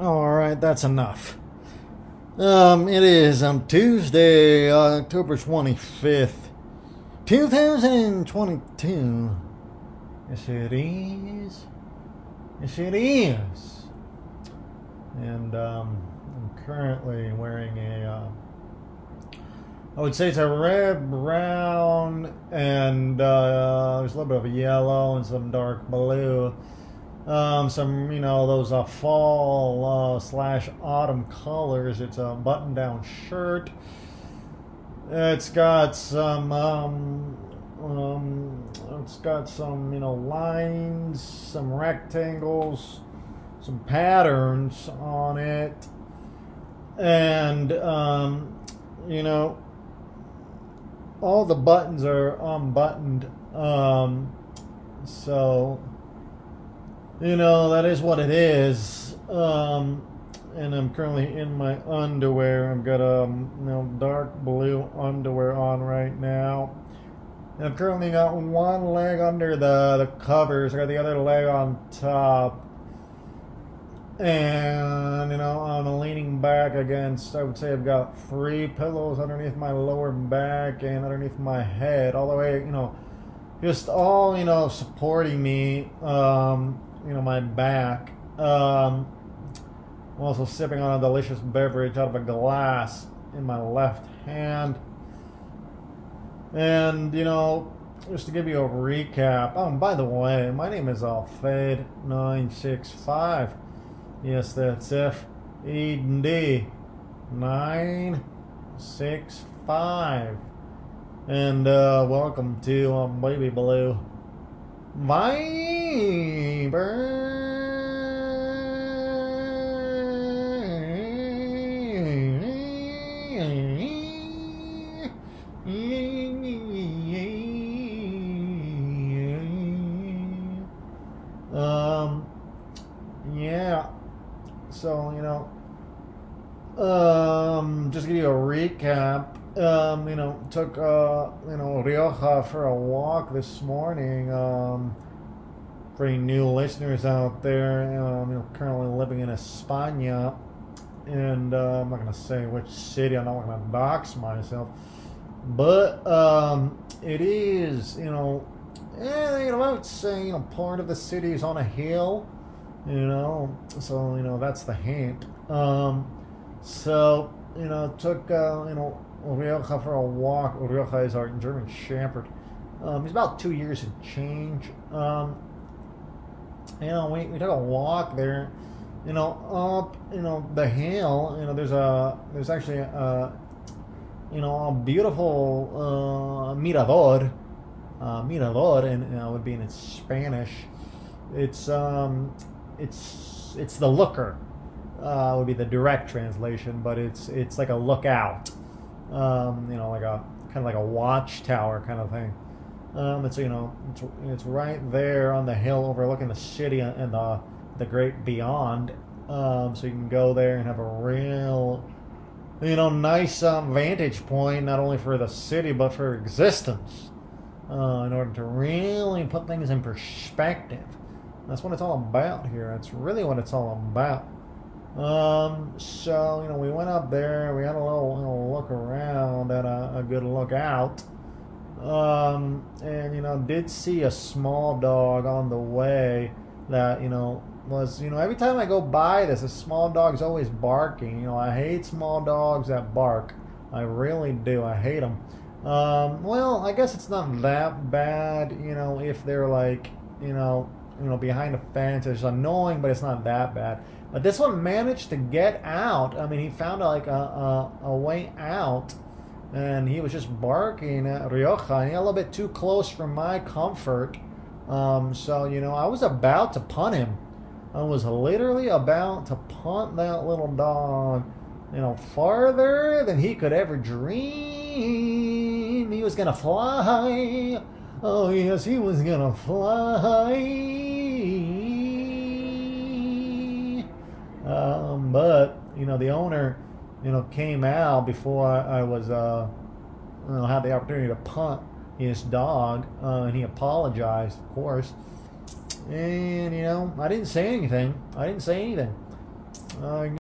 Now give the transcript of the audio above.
All right, that's enough. Um, it is um Tuesday, October twenty fifth, two thousand twenty two. Yes, it is. Yes, it is. And um, I'm currently wearing a. Uh, I would say it's a red, brown, and uh, there's a little bit of a yellow and some dark blue. Um, some, you know, those uh, fall uh, slash autumn colors. It's a button down shirt. It's got some, um, um, it's got some, you know, lines, some rectangles, some patterns on it. And, um, you know, all the buttons are unbuttoned. Um, so, you know, that is what it is. Um, and I'm currently in my underwear. I've got a um, you know dark blue underwear on right now. And I've currently got one leg under the, the covers. I got the other leg on top. And, you know, I'm leaning back against, I would say I've got three pillows underneath my lower back and underneath my head, all the way, you know, just all, you know, supporting me, um, you know, my back. Um, I'm also sipping on a delicious beverage out of a glass in my left hand. And, you know, just to give you a recap. Oh, and by the way, my name is Alfade965. Yes, that's F E D 965. And uh, welcome to um, Baby Blue Um, yeah. So, you know, um, just give you a recap. Um, you know, took uh, you know Rioja for a walk this morning. Um, for any new listeners out there, um, you know, currently living in España, and uh, I'm not gonna say which city. I'm not gonna dox myself, but um, it is, you know, eh, you know, I would say, you know, part of the city is on a hill, you know, so you know that's the hint. Um, so you know, took uh, you know Rioja for a walk. Rioja is our German Shepherd. Um, he's about two years and change. Um, you know, we, we took a walk there. You know, up you know the hill. You know, there's a there's actually a you know a beautiful uh, mirador. Uh, mirador, and you know, would be in Spanish. It's um, it's it's the looker. Uh, would be the direct translation, but it's it's like a lookout um, you know, like a kind of like a watchtower kind of thing. Um, it's you know, it's, it's right there on the hill overlooking the city and the the great beyond. Um, so you can go there and have a real, you know, nice um, vantage point not only for the city but for existence. Uh, in order to really put things in perspective, that's what it's all about here. That's really what it's all about. Um, so, you know, we went up there, we had a little, look around and a, a good look out. Um, and, you know, did see a small dog on the way that, you know, was, you know, every time I go by this, a small dog's always barking. You know, I hate small dogs that bark. I really do. I hate them. Um, well, I guess it's not that bad, you know, if they're like, you know, you know, behind a fence. It's annoying, but it's not that bad. But this one managed to get out. I mean, he found like a, a, a way out, and he was just barking at Rioja. And he a little bit too close for my comfort. Um, so you know, I was about to punt him. I was literally about to punt that little dog. You know, farther than he could ever dream. He was gonna fly. Oh yes, he was gonna fly. Um, but you know, the owner, you know, came out before I, I was, uh, you know, had the opportunity to punt his dog, uh, and he apologized, of course. And you know, I didn't say anything. I didn't say anything. Uh,